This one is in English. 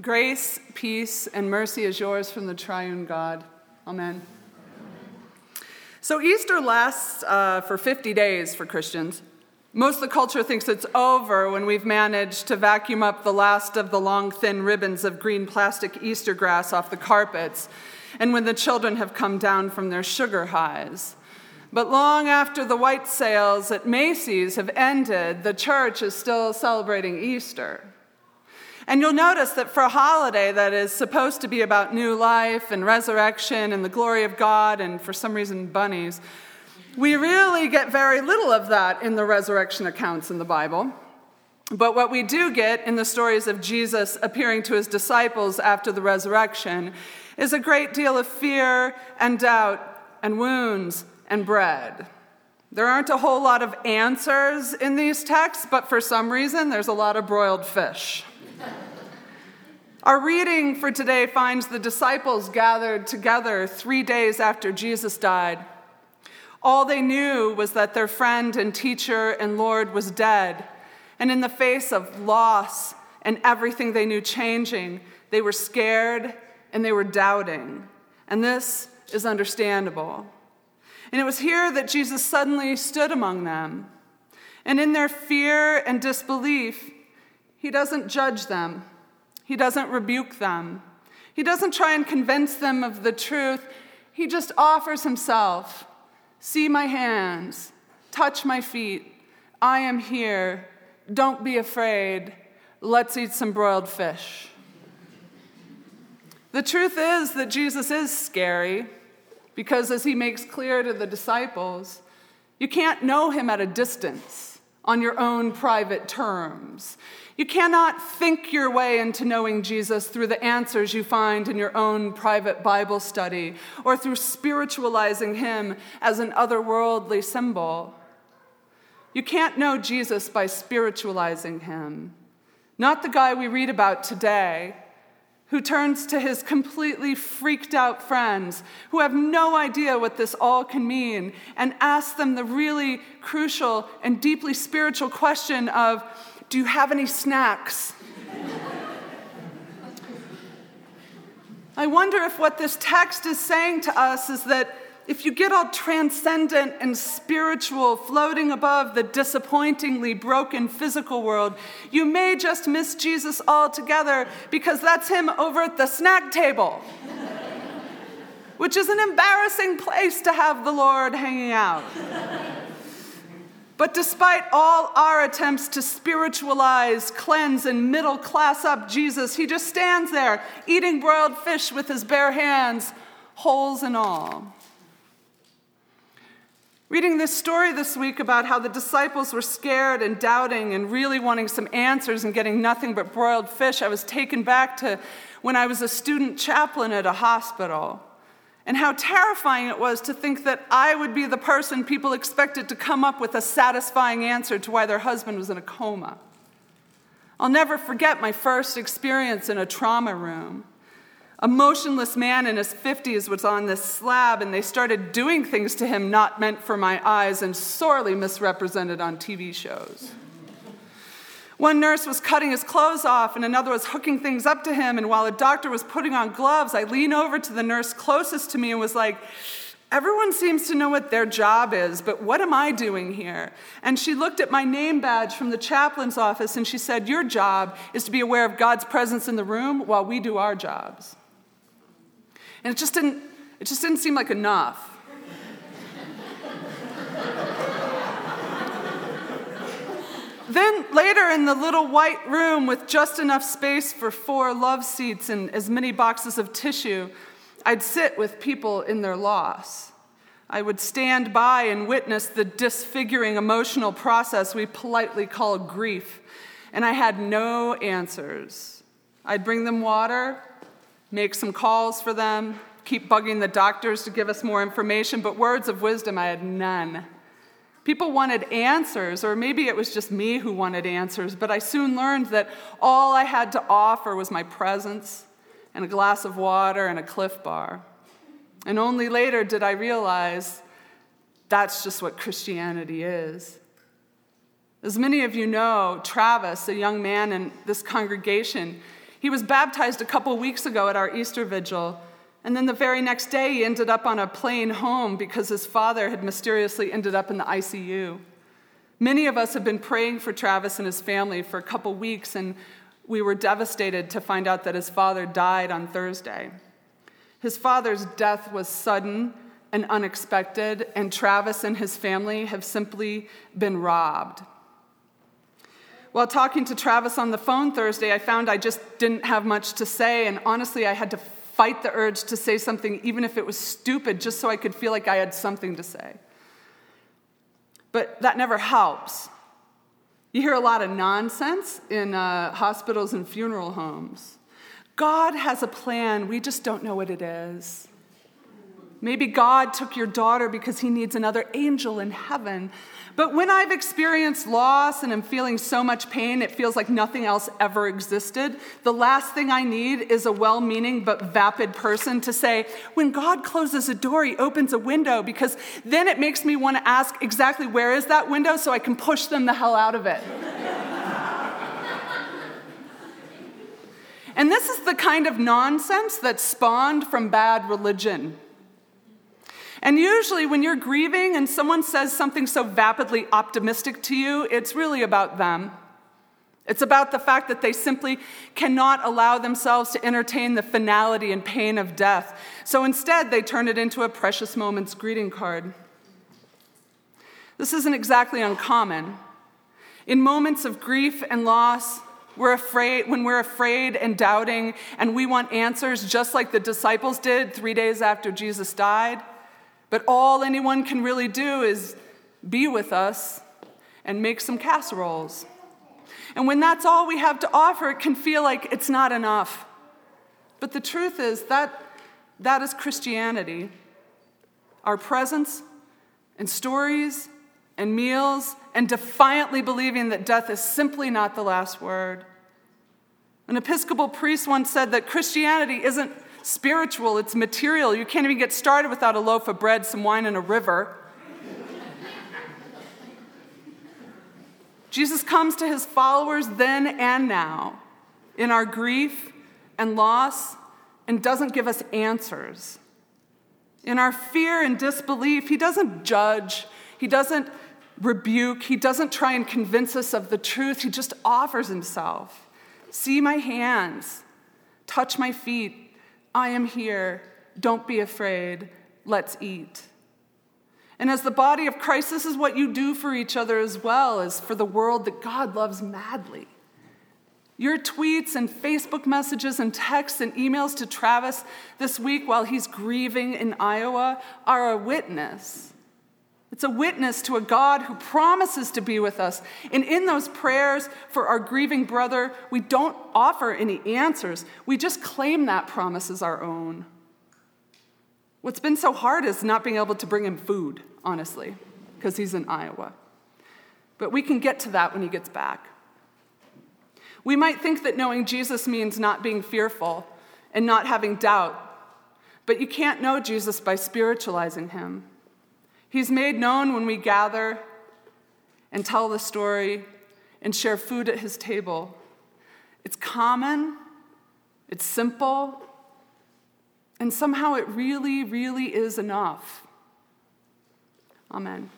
Grace, peace, and mercy is yours from the triune God. Amen. So, Easter lasts uh, for 50 days for Christians. Most of the culture thinks it's over when we've managed to vacuum up the last of the long, thin ribbons of green plastic Easter grass off the carpets, and when the children have come down from their sugar highs. But long after the white sales at Macy's have ended, the church is still celebrating Easter. And you'll notice that for a holiday that is supposed to be about new life and resurrection and the glory of God and for some reason bunnies, we really get very little of that in the resurrection accounts in the Bible. But what we do get in the stories of Jesus appearing to his disciples after the resurrection is a great deal of fear and doubt and wounds and bread. There aren't a whole lot of answers in these texts, but for some reason, there's a lot of broiled fish. Our reading for today finds the disciples gathered together three days after Jesus died. All they knew was that their friend and teacher and Lord was dead. And in the face of loss and everything they knew changing, they were scared and they were doubting. And this is understandable. And it was here that Jesus suddenly stood among them. And in their fear and disbelief, he doesn't judge them. He doesn't rebuke them. He doesn't try and convince them of the truth. He just offers himself See my hands, touch my feet. I am here. Don't be afraid. Let's eat some broiled fish. The truth is that Jesus is scary because, as he makes clear to the disciples, you can't know him at a distance on your own private terms. You cannot think your way into knowing Jesus through the answers you find in your own private Bible study or through spiritualizing him as an otherworldly symbol. You can't know Jesus by spiritualizing him. Not the guy we read about today, who turns to his completely freaked out friends who have no idea what this all can mean and asks them the really crucial and deeply spiritual question of do you have any snacks? I wonder if what this text is saying to us is that if you get all transcendent and spiritual, floating above the disappointingly broken physical world, you may just miss Jesus altogether because that's him over at the snack table, which is an embarrassing place to have the Lord hanging out. But despite all our attempts to spiritualize, cleanse, and middle class up Jesus, he just stands there eating broiled fish with his bare hands, holes and all. Reading this story this week about how the disciples were scared and doubting and really wanting some answers and getting nothing but broiled fish, I was taken back to when I was a student chaplain at a hospital and how terrifying it was to think that I would be the person people expected to come up with a satisfying answer to why their husband was in a coma. I'll never forget my first experience in a trauma room. A motionless man in his 50s was on this slab, and they started doing things to him not meant for my eyes and sorely misrepresented on TV shows. One nurse was cutting his clothes off, and another was hooking things up to him. And while a doctor was putting on gloves, I leaned over to the nurse closest to me and was like, Everyone seems to know what their job is, but what am I doing here? And she looked at my name badge from the chaplain's office and she said, Your job is to be aware of God's presence in the room while we do our jobs. And it just didn't, it just didn't seem like enough. Then later in the little white room with just enough space for four love seats and as many boxes of tissue, I'd sit with people in their loss. I would stand by and witness the disfiguring emotional process we politely call grief, and I had no answers. I'd bring them water, make some calls for them, keep bugging the doctors to give us more information, but words of wisdom I had none. People wanted answers, or maybe it was just me who wanted answers, but I soon learned that all I had to offer was my presence and a glass of water and a Clif Bar. And only later did I realize that's just what Christianity is. As many of you know, Travis, a young man in this congregation, He was baptized a couple weeks ago at our Easter vigil, and then the very next day he ended up on a plane home because his father had mysteriously ended up in the ICU. Many of us have been praying for Travis and his family for a couple weeks, and we were devastated to find out that his father died on Thursday. His father's death was sudden and unexpected, and Travis and his family have simply been robbed. While talking to Travis on the phone Thursday, I found I just didn't have much to say, and honestly, I had to fight the urge to say something, even if it was stupid, just so I could feel like I had something to say. But that never helps. You hear a lot of nonsense in uh, hospitals and funeral homes. God has a plan, we just don't know what it is. Maybe God took your daughter because he needs another angel in heaven. But when I've experienced loss and I'm feeling so much pain, it feels like nothing else ever existed. The last thing I need is a well meaning but vapid person to say, when God closes a door, he opens a window, because then it makes me want to ask exactly where is that window so I can push them the hell out of it. and this is the kind of nonsense that spawned from bad religion. And usually, when you're grieving and someone says something so vapidly optimistic to you, it's really about them. It's about the fact that they simply cannot allow themselves to entertain the finality and pain of death. So instead, they turn it into a precious moments greeting card. This isn't exactly uncommon. In moments of grief and loss, we're afraid, when we're afraid and doubting, and we want answers just like the disciples did three days after Jesus died, but all anyone can really do is be with us and make some casseroles. And when that's all we have to offer, it can feel like it's not enough. But the truth is that that is Christianity. Our presence and stories and meals and defiantly believing that death is simply not the last word. An Episcopal priest once said that Christianity isn't spiritual, it's material. You can't even get started without a loaf of bread, some wine, and a river. Jesus comes to his followers then and now in our grief and loss and doesn't give us answers. In our fear and disbelief, he doesn't judge, he doesn't rebuke, he doesn't try and convince us of the truth, he just offers himself. See my hands, touch my feet, I am here. Don't be afraid. Let's eat. And as the body of Christ, this is what you do for each other as well as for the world that God loves madly. Your tweets and Facebook messages and texts and emails to Travis this week while he's grieving in Iowa are a witness it's a witness to a God who promises to be with us. And in those prayers for our grieving brother, we don't offer any answers. We just claim that promise as our own. What's been so hard is not being able to bring him food, honestly, because he's in Iowa. But we can get to that when he gets back. We might think that knowing Jesus means not being fearful and not having doubt, but you can't know Jesus by spiritualizing him. He's made known when we gather and tell the story and share food at his table. It's common, it's simple, and somehow it really, really is enough. Amen.